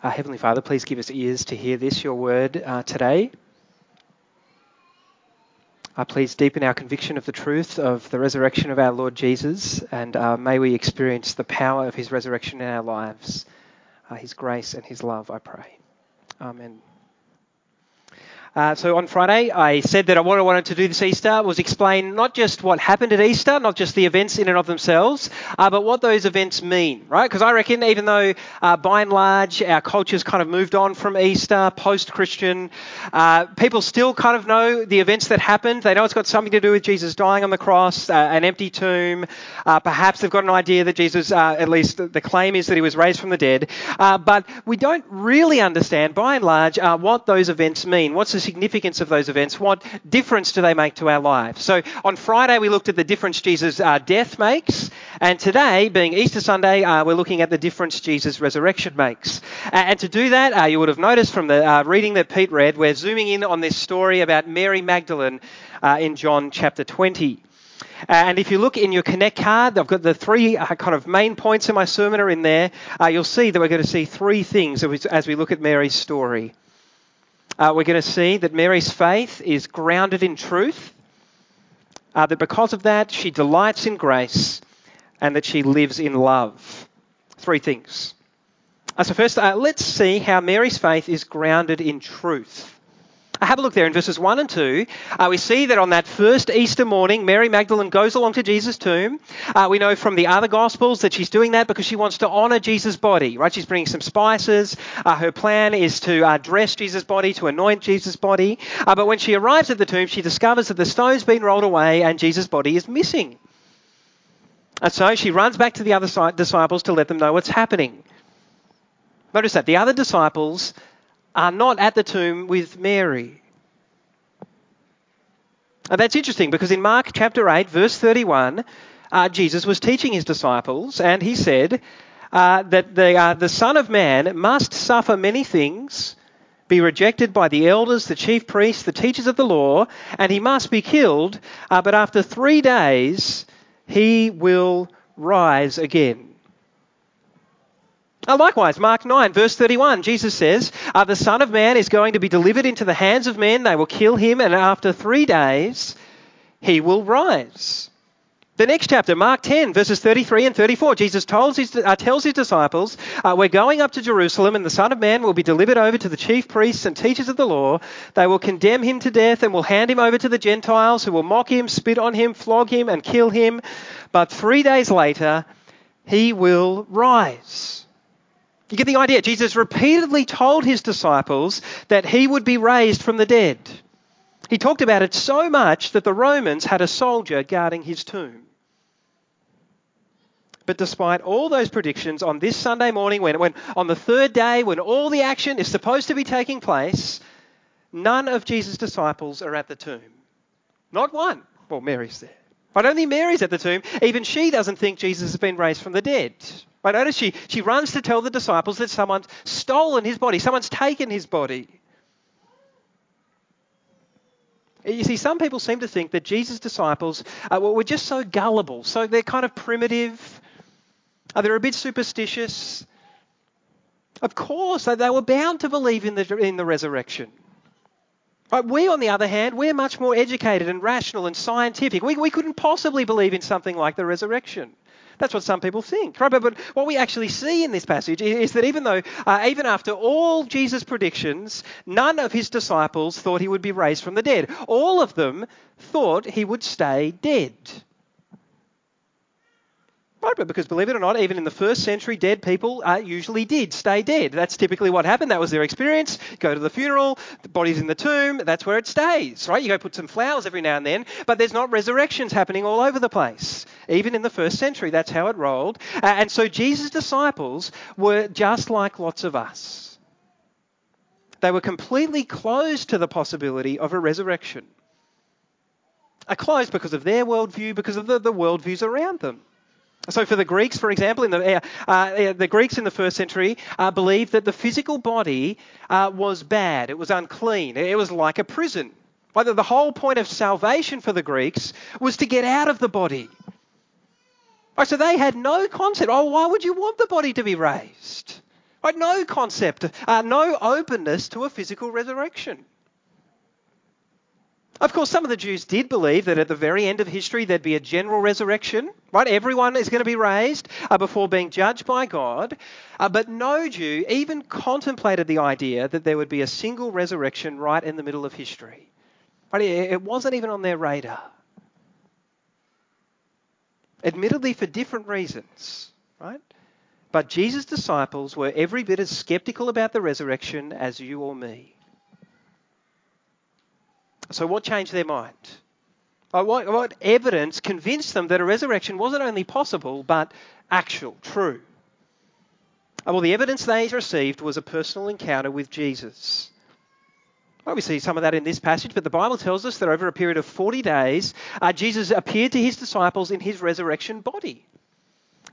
Uh, Heavenly Father, please give us ears to hear this, your word, uh, today. Uh, please deepen our conviction of the truth of the resurrection of our Lord Jesus, and uh, may we experience the power of his resurrection in our lives, uh, his grace and his love, I pray. Amen. Uh, so on Friday, I said that what I wanted to do this Easter was explain not just what happened at Easter, not just the events in and of themselves, uh, but what those events mean, right? Because I reckon even though uh, by and large our culture's kind of moved on from Easter, post-Christian, uh, people still kind of know the events that happened. They know it's got something to do with Jesus dying on the cross, uh, an empty tomb. Perhaps they've got an idea that Jesus, at least the claim is that he was raised from the dead. but we don't really understand, by and large, what those events mean. What's the significance of those events? What difference do they make to our lives? So on Friday, we looked at the difference Jesus' uh, death makes. And today, being Easter Sunday, uh, we're looking at the difference Jesus' resurrection makes. and to do that, uh, you would have noticed from the uh, reading that Pete read, we're zooming in on this story about Mary Magdalene uh, in John chapter 20. And if you look in your Connect card, I've got the three uh, kind of main points in my sermon are in there. Uh, you'll see that we're going to see three things as we look at Mary's story uh, we're going to see that Mary's faith is grounded in truth, uh, that because of that, she delights in grace, and that she lives in love. Three things. Uh, so, first, uh, let's see how Mary's faith is grounded in truth. Have a look there in verses 1 and 2. Uh, we see that on that first Easter morning, Mary Magdalene goes along to Jesus' tomb. Uh, we know from the other Gospels that she's doing that because she wants to honour Jesus' body, right? She's bringing some spices. Uh, her plan is to uh, dress Jesus' body, to anoint Jesus' body. Uh, but when she arrives at the tomb, she discovers that the stone's been rolled away and Jesus' body is missing. And so she runs back to the other disciples to let them know what's happening. Notice that the other disciples are not at the tomb with Mary. Now that's interesting because in Mark chapter 8, verse 31, uh, Jesus was teaching his disciples and he said uh, that the, uh, the Son of Man must suffer many things, be rejected by the elders, the chief priests, the teachers of the law, and he must be killed, uh, but after three days he will rise again. Uh, likewise, Mark 9, verse 31, Jesus says, uh, The Son of Man is going to be delivered into the hands of men. They will kill him, and after three days, he will rise. The next chapter, Mark 10, verses 33 and 34, Jesus his, uh, tells his disciples, uh, We're going up to Jerusalem, and the Son of Man will be delivered over to the chief priests and teachers of the law. They will condemn him to death and will hand him over to the Gentiles, who will mock him, spit on him, flog him, and kill him. But three days later, he will rise. You get the idea. Jesus repeatedly told his disciples that he would be raised from the dead. He talked about it so much that the Romans had a soldier guarding his tomb. But despite all those predictions, on this Sunday morning, when, when on the third day, when all the action is supposed to be taking place, none of Jesus' disciples are at the tomb. Not one. Well, Mary's there. But only Mary's at the tomb. Even she doesn't think Jesus has been raised from the dead. But notice she, she runs to tell the disciples that someone's stolen his body, someone's taken his body. You see, some people seem to think that Jesus' disciples uh, were just so gullible, so they're kind of primitive, uh, they're a bit superstitious. Of course, they were bound to believe in the, in the resurrection. Right, we, on the other hand, we're much more educated and rational and scientific. We, we couldn't possibly believe in something like the resurrection. That's what some people think. Right? But, but what we actually see in this passage is that even though, uh, even after all Jesus' predictions, none of his disciples thought he would be raised from the dead. All of them thought he would stay dead. Right, because believe it or not, even in the first century, dead people uh, usually did stay dead. That's typically what happened. That was their experience. Go to the funeral, the body's in the tomb, that's where it stays, right? You go put some flowers every now and then, but there's not resurrections happening all over the place. Even in the first century, that's how it rolled. Uh, and so Jesus' disciples were just like lots of us. They were completely closed to the possibility of a resurrection. Are closed because of their worldview, because of the, the worldviews around them. So, for the Greeks, for example, in the, uh, uh, the Greeks in the first century uh, believed that the physical body uh, was bad, it was unclean, it was like a prison. Like the whole point of salvation for the Greeks was to get out of the body. Right, so they had no concept. Oh, why would you want the body to be raised? Right? No concept, uh, no openness to a physical resurrection. Of course, some of the Jews did believe that at the very end of history there'd be a general resurrection, right? Everyone is going to be raised uh, before being judged by God. Uh, but no Jew even contemplated the idea that there would be a single resurrection right in the middle of history. Right? It wasn't even on their radar. Admittedly, for different reasons, right? But Jesus' disciples were every bit as skeptical about the resurrection as you or me. So, what changed their mind? What, what evidence convinced them that a resurrection wasn't only possible, but actual, true? Uh, well, the evidence they received was a personal encounter with Jesus. Well, we see some of that in this passage, but the Bible tells us that over a period of 40 days, uh, Jesus appeared to his disciples in his resurrection body.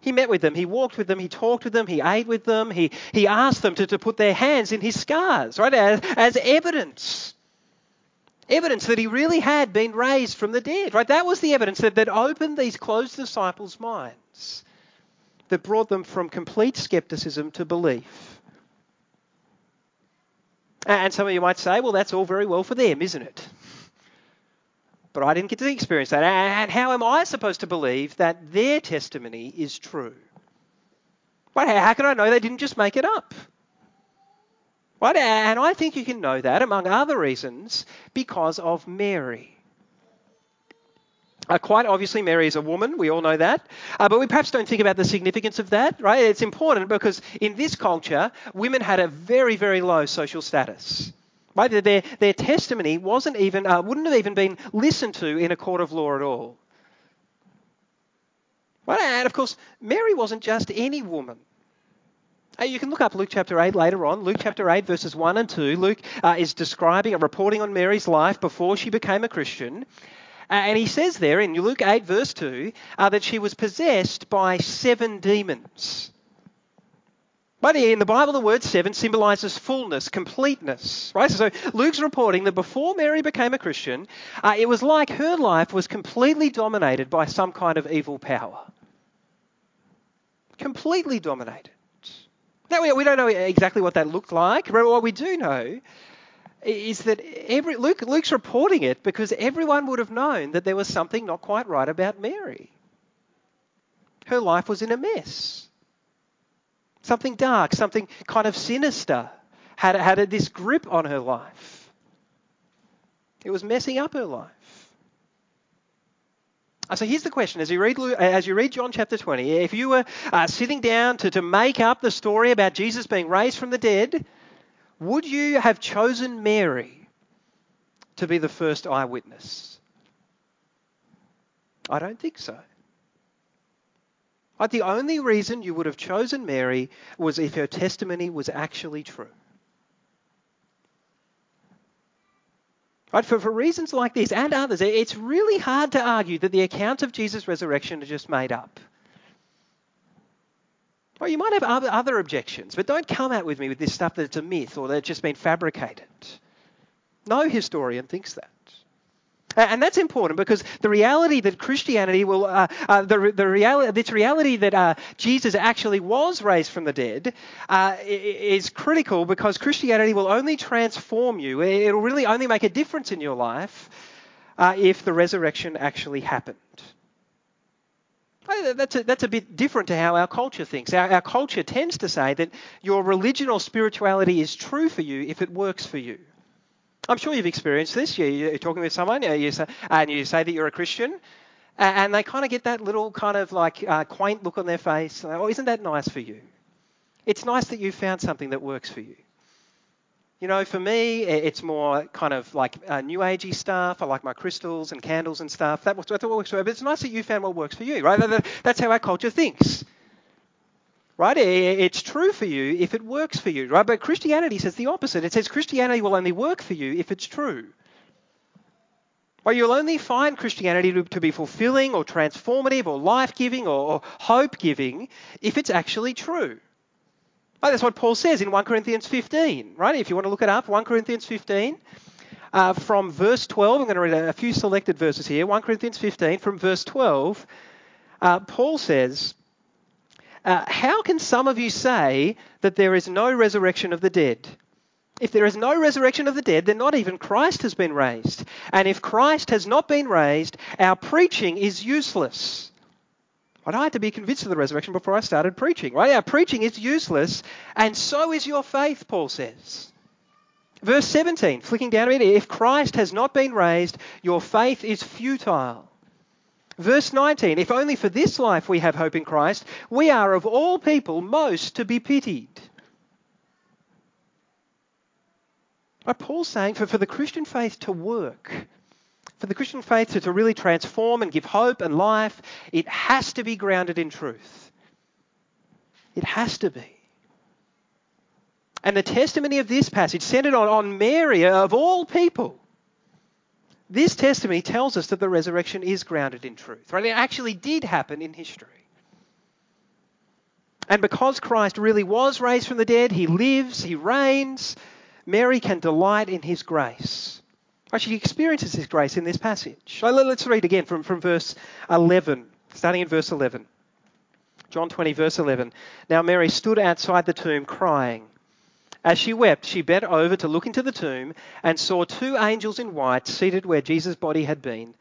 He met with them, he walked with them, he talked with them, he ate with them, he, he asked them to, to put their hands in his scars, right, as, as evidence evidence that he really had been raised from the dead, right? That was the evidence that, that opened these closed disciples' minds, that brought them from complete skepticism to belief. And some of you might say, well, that's all very well for them, isn't it? But I didn't get to experience that. And how am I supposed to believe that their testimony is true? How can I know they didn't just make it up? Right? And I think you can know that, among other reasons, because of Mary. Uh, quite obviously, Mary is a woman. We all know that. Uh, but we perhaps don't think about the significance of that, right? It's important because in this culture, women had a very, very low social status. Right? Their, their testimony wasn't even, uh, wouldn't have even been listened to in a court of law at all. Right? And of course, Mary wasn't just any woman. You can look up Luke chapter 8 later on. Luke chapter 8, verses 1 and 2. Luke uh, is describing and reporting on Mary's life before she became a Christian. Uh, and he says there in Luke 8, verse 2, uh, that she was possessed by seven demons. But in the Bible, the word seven symbolizes fullness, completeness. Right? So Luke's reporting that before Mary became a Christian, uh, it was like her life was completely dominated by some kind of evil power. Completely dominated. Now, we, we don't know exactly what that looked like, but what we do know is that every, Luke, Luke's reporting it because everyone would have known that there was something not quite right about Mary. Her life was in a mess. Something dark, something kind of sinister had, had this grip on her life. It was messing up her life. So here's the question: as you read as you read John chapter 20, if you were uh, sitting down to, to make up the story about Jesus being raised from the dead, would you have chosen Mary to be the first eyewitness? I don't think so. But the only reason you would have chosen Mary was if her testimony was actually true. Right? For, for reasons like this and others, it's really hard to argue that the accounts of Jesus' resurrection are just made up. Well, you might have other, other objections, but don't come out with me with this stuff that it's a myth or that it's just been fabricated. No historian thinks that. And that's important because the reality that Christianity will, uh, uh, the, the reality, this reality that uh, Jesus actually was raised from the dead uh, is critical because Christianity will only transform you. It'll really only make a difference in your life uh, if the resurrection actually happened. That's a, that's a bit different to how our culture thinks. Our, our culture tends to say that your religion or spirituality is true for you if it works for you. I'm sure you've experienced this. You're talking with someone, say, and you say that you're a Christian, and they kind of get that little kind of like uh, quaint look on their face. Oh, isn't that nice for you? It's nice that you found something that works for you. You know, for me, it's more kind of like uh, new agey stuff. I like my crystals and candles and stuff. That, that's what works for me. But it's nice that you found what works for you, right? That's how our culture thinks right? It's true for you if it works for you, right? But Christianity says the opposite. It says Christianity will only work for you if it's true. Well, you'll only find Christianity to, be fulfilling or transformative or life giving or, hope giving if it's actually true. Right, that's what Paul says in 1 Corinthians 15, right? If you want to look it up, 1 Corinthians 15. Uh, from verse 12, I'm going to read a, few selected verses here. 1 Corinthians 15, from verse 12, uh, Paul says, uh, how can some of you say that there is no resurrection of the dead? If there is no resurrection of the dead, then not even Christ has been raised. And if Christ has not been raised, our preaching is useless. But I had to be convinced of the resurrection before I started preaching, right? Our preaching is useless, and so is your faith, Paul says. Verse 17, flicking down a bit, if Christ has not been raised, your faith is futile. Verse 19, if only for this life we have hope in Christ, we are of all people most to be pitied. Right, Paul's saying for, for the Christian faith to work, for the Christian faith to, to really transform and give hope and life, it has to be grounded in truth. It has to be. And the testimony of this passage, centered on, on Mary, of all people, this testimony tells us that the resurrection is grounded in truth. Right? It actually did happen in history. And because Christ really was raised from the dead, he lives, he reigns, Mary can delight in his grace. She experiences his grace in this passage. Let's read again from, from verse 11, starting in verse 11. John 20, verse 11. Now Mary stood outside the tomb crying. As she wept, she bent over to look into the tomb and saw two angels in white seated where Jesus' body had been,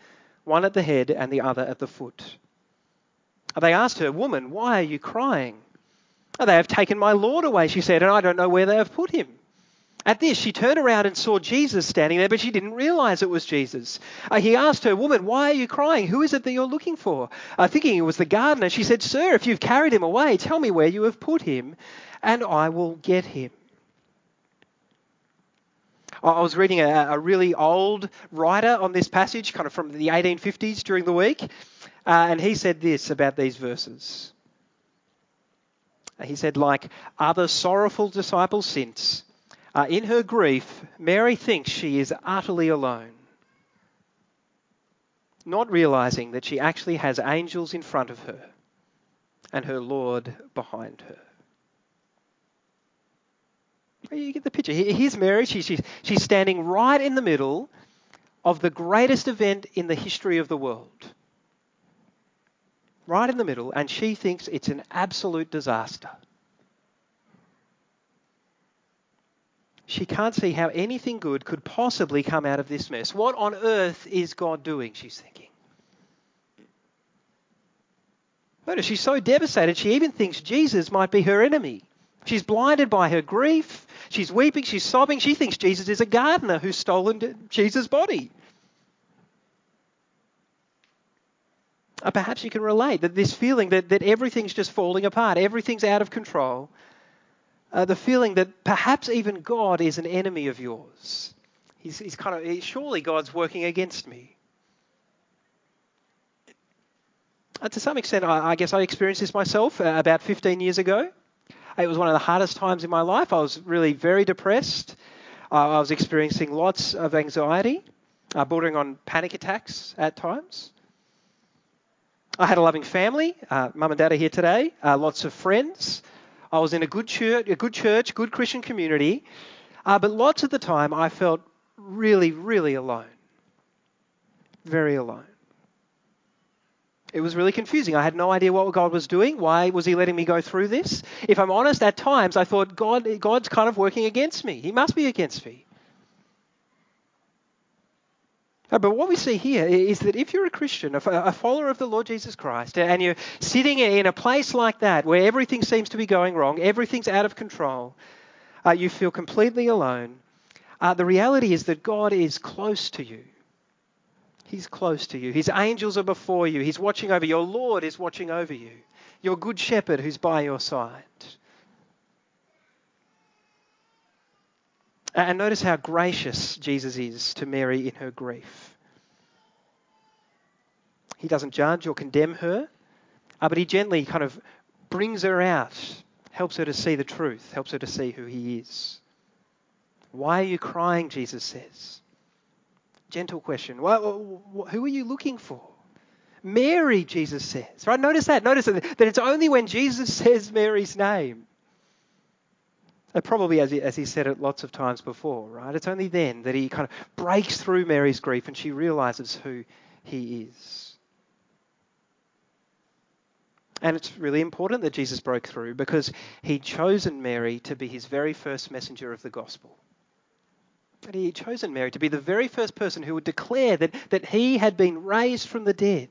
one at the head and the other at the foot. They asked her, Woman, why are you crying? They have taken my Lord away, she said, and I don't know where they have put him. At this, she turned around and saw Jesus standing there, but she didn't realize it was Jesus. Uh, he asked her, Woman, why are you crying? Who is it that you're looking for? Uh, thinking it was the gardener, she said, Sir, if you've carried him away, tell me where you have put him, and I will get him. I was reading a, a really old writer on this passage, kind of from the 1850s during the week, uh, and he said this about these verses. He said, like other sorrowful disciples since, uh, in her grief, Mary thinks she is utterly alone, not realizing that she actually has angels in front of her and her Lord behind her. You get the picture. Here's Mary. She's, she's, she's standing right in the middle of the greatest event in the history of the world. Right in the middle, and she thinks it's an absolute disaster. She can't see how anything good could possibly come out of this mess. What on earth is God doing? She's thinking. Notice she's so devastated, she even thinks Jesus might be her enemy. She's blinded by her grief. She's weeping. She's sobbing. She thinks Jesus is a gardener who's stolen Jesus' body. Uh, perhaps you can relate that this feeling that, that everything's just falling apart, everything's out of control, uh, the feeling that perhaps even God is an enemy of yours. He's, he's kind of, surely God's working against me. Uh, to some extent, I, I, guess I experienced this myself uh, about 15 years ago. It was one of the hardest times in my life. I was really very depressed. Uh, I was experiencing lots of anxiety, uh, bordering on panic attacks at times. I had a loving family. Uh, Mum and Dad are here today. lots of friends. I was in a good church, a good church, good Christian community, uh, but lots of the time I felt really, really alone. Very alone. It was really confusing. I had no idea what God was doing. Why was He letting me go through this? If I'm honest, at times I thought God, God's kind of working against me. He must be against me. But what we see here is that if you're a Christian, a follower of the Lord Jesus Christ, and you're sitting in a place like that where everything seems to be going wrong, everything's out of control, uh, you feel completely alone, uh, the reality is that God is close to you. He's close to you. His angels are before you. He's watching over you. Your Lord is watching over you. Your good shepherd who's by your side. And notice how gracious Jesus is to Mary in her grief. He doesn't judge or condemn her, uh, but he gently kind of brings her out, helps her to see the truth, helps her to see who he is. Why are you crying? Jesus says. Gentle question. who are you looking for? Mary, Jesus says. Right? Notice that. Notice that it's only when Jesus says Mary's name probably as he, as he said it lots of times before, right? It's only then that he kind of breaks through Mary's grief and she realizes who he is. And it's really important that Jesus broke through because he'd chosen Mary to be his very first messenger of the gospel. He had chosen Mary to be the very first person who would declare that, that he had been raised from the dead.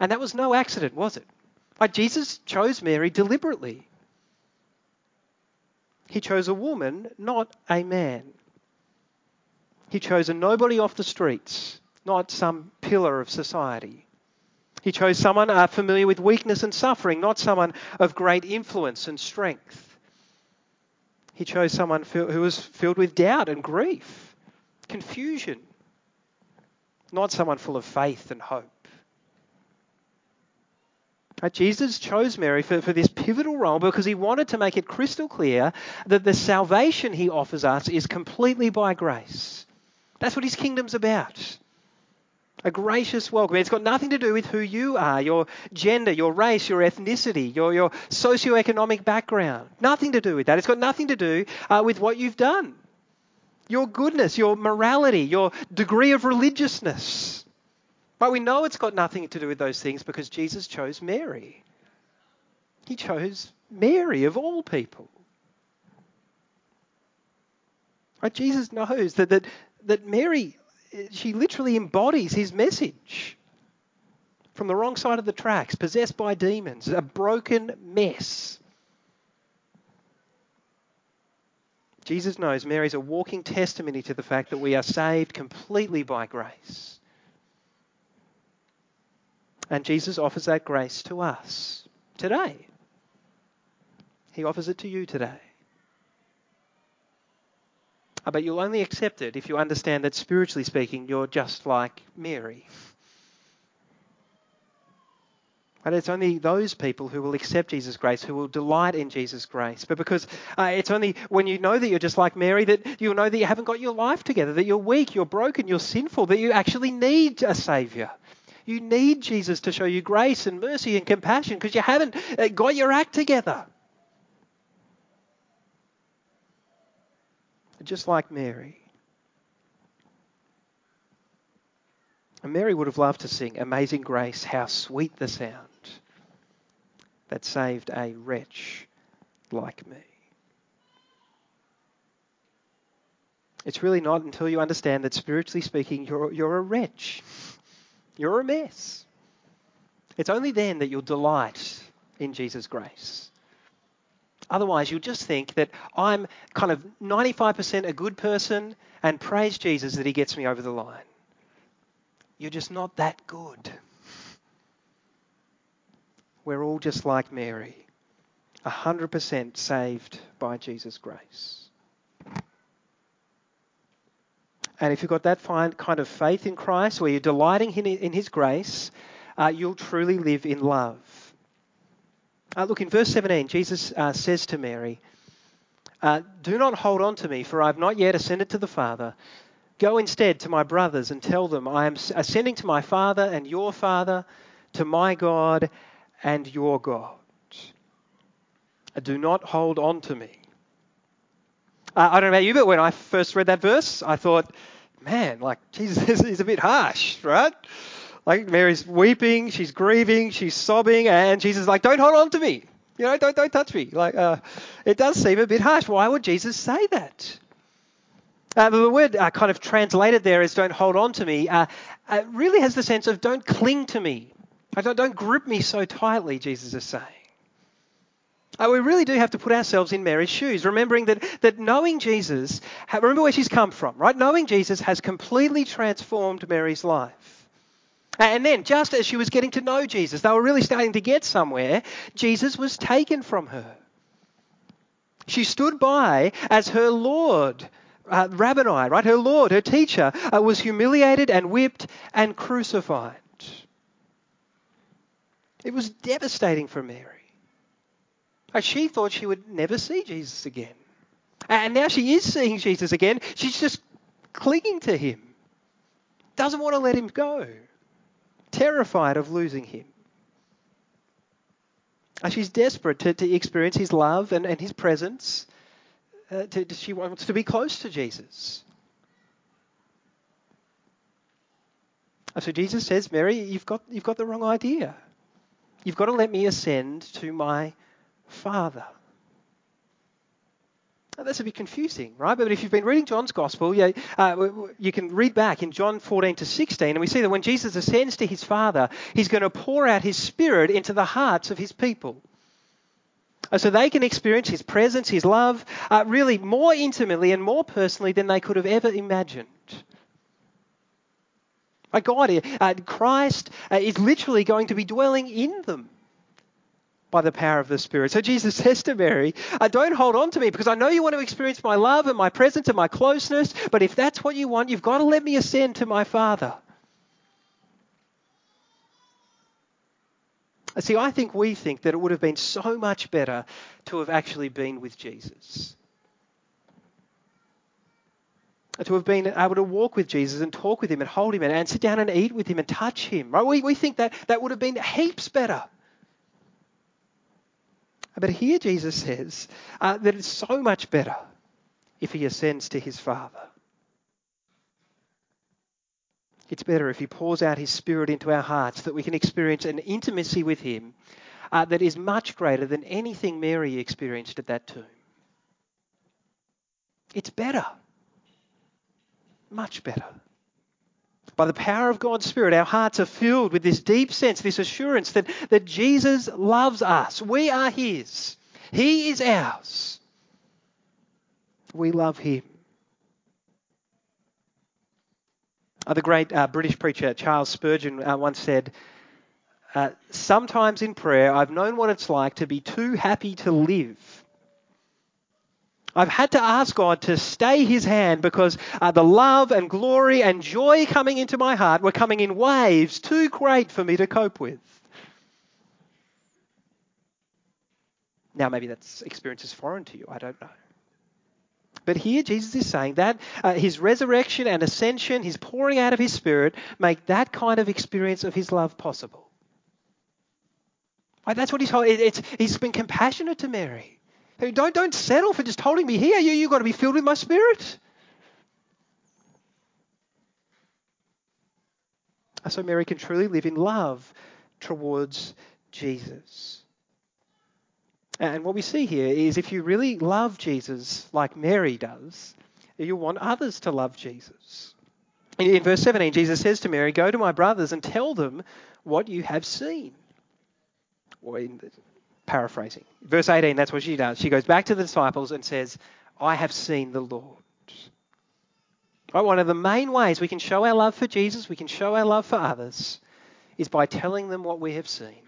And that was no accident, was it? Like Jesus chose Mary deliberately. He chose a woman, not a man. He chose a nobody off the streets, not some pillar of society. He chose someone uh, familiar with weakness and suffering, not someone of great influence and strength. He chose someone who was filled with doubt and grief, confusion, not someone full of faith and hope. Jesus chose Mary for, for this pivotal role because he wanted to make it crystal clear that the salvation he offers us is completely by grace. That's what his kingdom's about a gracious welcome. It's got nothing to do with who you are, your gender, your race, your ethnicity, your, your socioeconomic background. Nothing to do with that. It's got nothing to do uh, with what you've done, your goodness, your morality, your degree of religiousness. But we know it's got nothing to do with those things because Jesus chose Mary. He chose Mary of all people. Right? Jesus knows that, that, that Mary she literally embodies his message. From the wrong side of the tracks, possessed by demons, a broken mess. Jesus knows Mary's a walking testimony to the fact that we are saved completely by grace. And Jesus offers that grace to us today. He offers it to you today. But you'll only accept it if you understand that spiritually speaking, you're just like Mary. And it's only those people who will accept Jesus' grace, who will delight in Jesus' grace. But because uh, it's only when you know that you're just like Mary that you'll know that you haven't got your life together, that you're weak, you're broken, you're sinful, that you actually need a Saviour. You need Jesus to show you grace and mercy and compassion because you haven't uh, got your act together. Just like Mary. And Mary would have loved to sing Amazing Grace, how sweet the sound that saved a wretch like me. It's really not until you understand that spiritually speaking, you're, you're a wretch. You're a mess. It's only then that you'll delight in Jesus' grace. Otherwise, you'll just think that I'm kind of 95% a good person and praise Jesus that he gets me over the line. You're just not that good. We're all just like Mary, 100% saved by Jesus' grace. And if you've got that kind of faith in Christ, where you're delighting in His grace, uh, you'll truly live in love. Uh, look, in verse 17, Jesus uh, says to Mary, uh, Do not hold on to me, for I have not yet ascended to the Father. Go instead to my brothers and tell them, I am ascending to my Father and your Father, to my God and your God. Uh, do not hold on to me. Uh, I don't know about you, but when I first read that verse, I thought, man, like, Jesus is a bit harsh, right? Like Mary's weeping, she's grieving, she's sobbing, and Jesus is like, "Don't hold on to me, you know, don't don't touch me." Like uh, it does seem a bit harsh. Why would Jesus say that? Uh, the word uh, kind of translated there is "don't hold on to me" uh, uh, really has the sense of "don't cling to me." Don't, don't grip me so tightly. Jesus is saying. Uh, we really do have to put ourselves in Mary's shoes, remembering that, that knowing Jesus, remember where she's come from, right? Knowing Jesus has completely transformed Mary's life. And then, just as she was getting to know Jesus, they were really starting to get somewhere, Jesus was taken from her. She stood by as her Lord, uh, right? Her Lord, her teacher, uh, was humiliated and whipped and crucified. It was devastating for Mary. Uh, she thought she would never see Jesus again. And now she is seeing Jesus again. She's just clinging to him, doesn't want to let him go terrified of losing him. And she's desperate to, to experience his love and, and his presence. Uh, to, she wants to be close to Jesus. so Jesus says, Mary, you've got, you've got the wrong idea. you've got to let me ascend to my Father. Now, that's a bit confusing, right? But if you've been reading John's Gospel, you, uh, you can read back in John 14 to 16, and we see that when Jesus ascends to his Father, he's going to pour out his Spirit into the hearts of his people. So they can experience his presence, his love, uh, really more intimately and more personally than they could have ever imagined. My God, uh, Christ uh, is literally going to be dwelling in them by the power of the Spirit. So Jesus says to Mary, uh, Don't hold on to me because I know you want to experience my love and my presence and my closeness, but if that's what you want, you've got to let me ascend to my Father. See, I think we think that it would have been so much better to have actually been with Jesus. To have been able to walk with Jesus and talk with him and hold him and, and sit down and eat with him and touch him. Right? We, we think that that would have been heaps better. But here Jesus says uh, that it's so much better if he ascends to his Father. It's better if he pours out his Spirit into our hearts that we can experience an intimacy with him uh, that is much greater than anything Mary experienced at that tomb. It's better. Much better. By the power of God's Spirit, our hearts are filled with this deep sense, this assurance that, that Jesus loves us. We are His, He is ours. We love Him. Uh, the great uh, British preacher Charles Spurgeon uh, once said, uh, Sometimes in prayer, I've known what it's like to be too happy to live I've had to ask God to stay his hand because uh, the love and glory and joy coming into my heart were coming in waves too great for me to cope with. Now, maybe that experience is foreign to you. I don't know. But here Jesus is saying that uh, his resurrection and ascension, his pouring out of his spirit, make that kind of experience of his love possible. That's what he's, it's, he's been compassionate to Mary. Don't, don't settle for just holding me here. You, you've got to be filled with my spirit. So Mary can truly live in love towards Jesus. And what we see here is if you really love Jesus like Mary does, you want others to love Jesus. In verse 17, Jesus says to Mary, Go to my brothers and tell them what you have seen. Or in paraphrasing. Verse 18, that's what she does. She goes back to the disciples and says, I have seen the Lord. Right, one of the main ways we can show our love for Jesus, we can show our love for others, is by telling them what we have seen.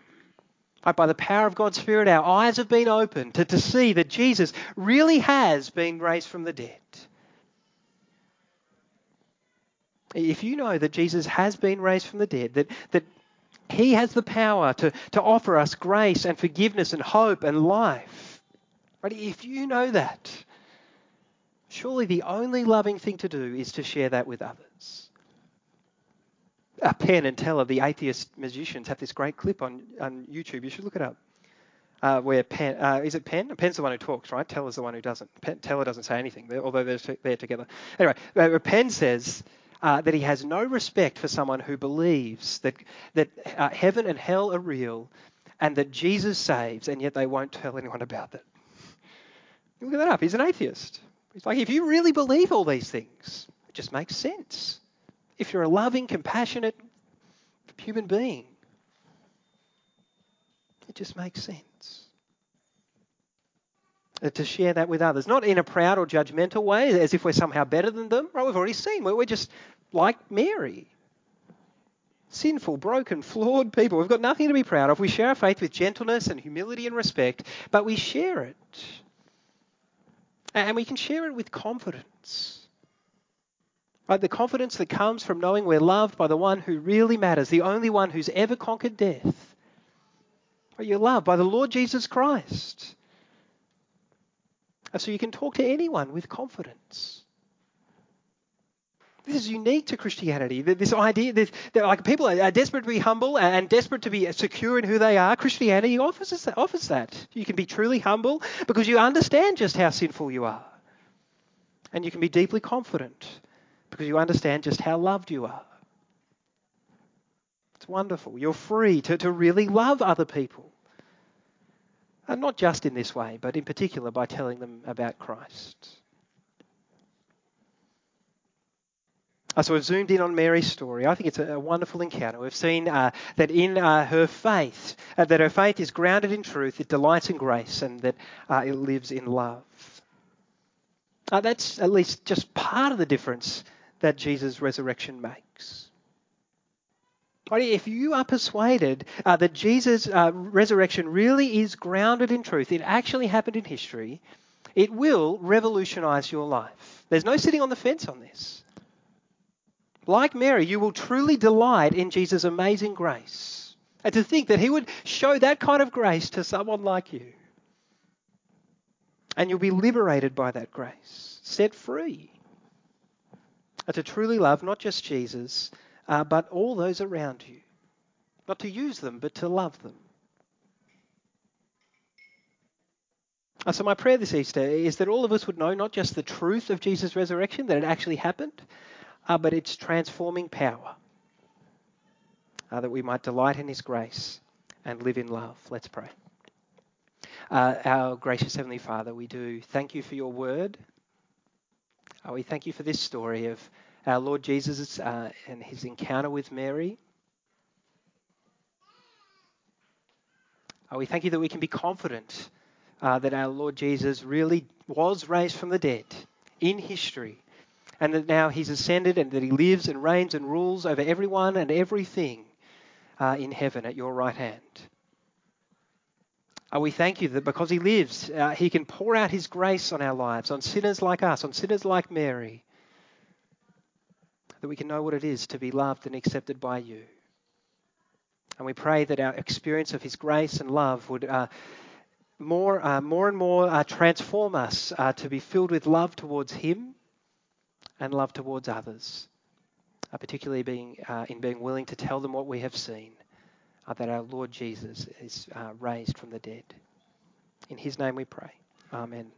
Right, by the power of God's Spirit, our eyes have been opened to, to see that Jesus really has been raised from the dead. If you know that Jesus has been raised from the dead, that, that he has the power to, to offer us grace and forgiveness and hope and life. But if you know that, surely the only loving thing to do is to share that with others. Uh, Penn and Teller, the atheist musicians, have this great clip on, on YouTube. You should look it up. Uh, where Penn, uh, is it Penn? Penn's the one who talks, right? Teller's the one who doesn't. Penn, Teller doesn't say anything, although they're, they're together. Anyway, uh, Penn says, uh, that he has no respect for someone who believes that, that uh, heaven and hell are real and that Jesus saves, and yet they won't tell anyone about that. Look at that up. He's an atheist. He's like, if you really believe all these things, it just makes sense. If you're a loving, compassionate human being, it just makes sense. Uh, to share that with others, not in a proud or judgmental way, as if we're somehow better than them. Right? We've already seen we're just like Mary. Sinful, broken, flawed people. We've got nothing to be proud of. We share our faith with gentleness and humility and respect, but we share it. And we can share it with confidence. Right? The confidence that comes from knowing we're loved by the one who really matters, the only one who's ever conquered death. Right? You're loved by the Lord Jesus Christ. So you can talk to anyone with confidence. This is unique to Christianity. This idea that, like people are desperate to be humble and desperate to be secure in who they are. Christianity offers that, offers that. You can be truly humble because you understand just how sinful you are, and you can be deeply confident because you understand just how loved you are. It's wonderful. You're free to, to really love other people. And not just in this way, but in particular by telling them about Christ. So we've zoomed in on Mary's story. I think it's a, a wonderful encounter. We've seen uh, that in uh, her faith, uh, that her faith is grounded in truth, it delights in grace, and that uh, it lives in love. Uh, that's at least just part of the difference that Jesus' resurrection makes. If you are persuaded uh, that Jesus' uh, resurrection really is grounded in truth, it actually happened in history, it will revolutionize your life. There's no sitting on the fence on this. Like Mary, you will truly delight in Jesus' amazing grace. And to think that he would show that kind of grace to someone like you. And you'll be liberated by that grace, set free. And to truly love not just Jesus, uh, but all those around you. Not to use them, but to love them. Uh, so, my prayer this Easter is that all of us would know not just the truth of Jesus' resurrection, that it actually happened, uh, but its transforming power, uh, that we might delight in His grace and live in love. Let's pray. Uh, our gracious Heavenly Father, we do thank you for your word. We thank you for this story of our Lord Jesus uh, and his encounter with Mary. Uh, we thank you that we can be confident uh, that our Lord Jesus really was raised from the dead in history and that now he's ascended and that he lives and reigns and rules over everyone and everything uh, in heaven at your right hand. Uh, we thank you that because he lives, uh, he can pour out his grace on our lives, on sinners like us, on sinners like Mary, that we can know what it is to be loved and accepted by you. And we pray that our experience of his grace and love would uh, more, uh, more and more uh, transform us uh, to be filled with love towards him and love towards others, uh, particularly being, uh, in being willing to tell them what we have seen, that our Lord Jesus is raised from the dead. In his name we pray. Amen.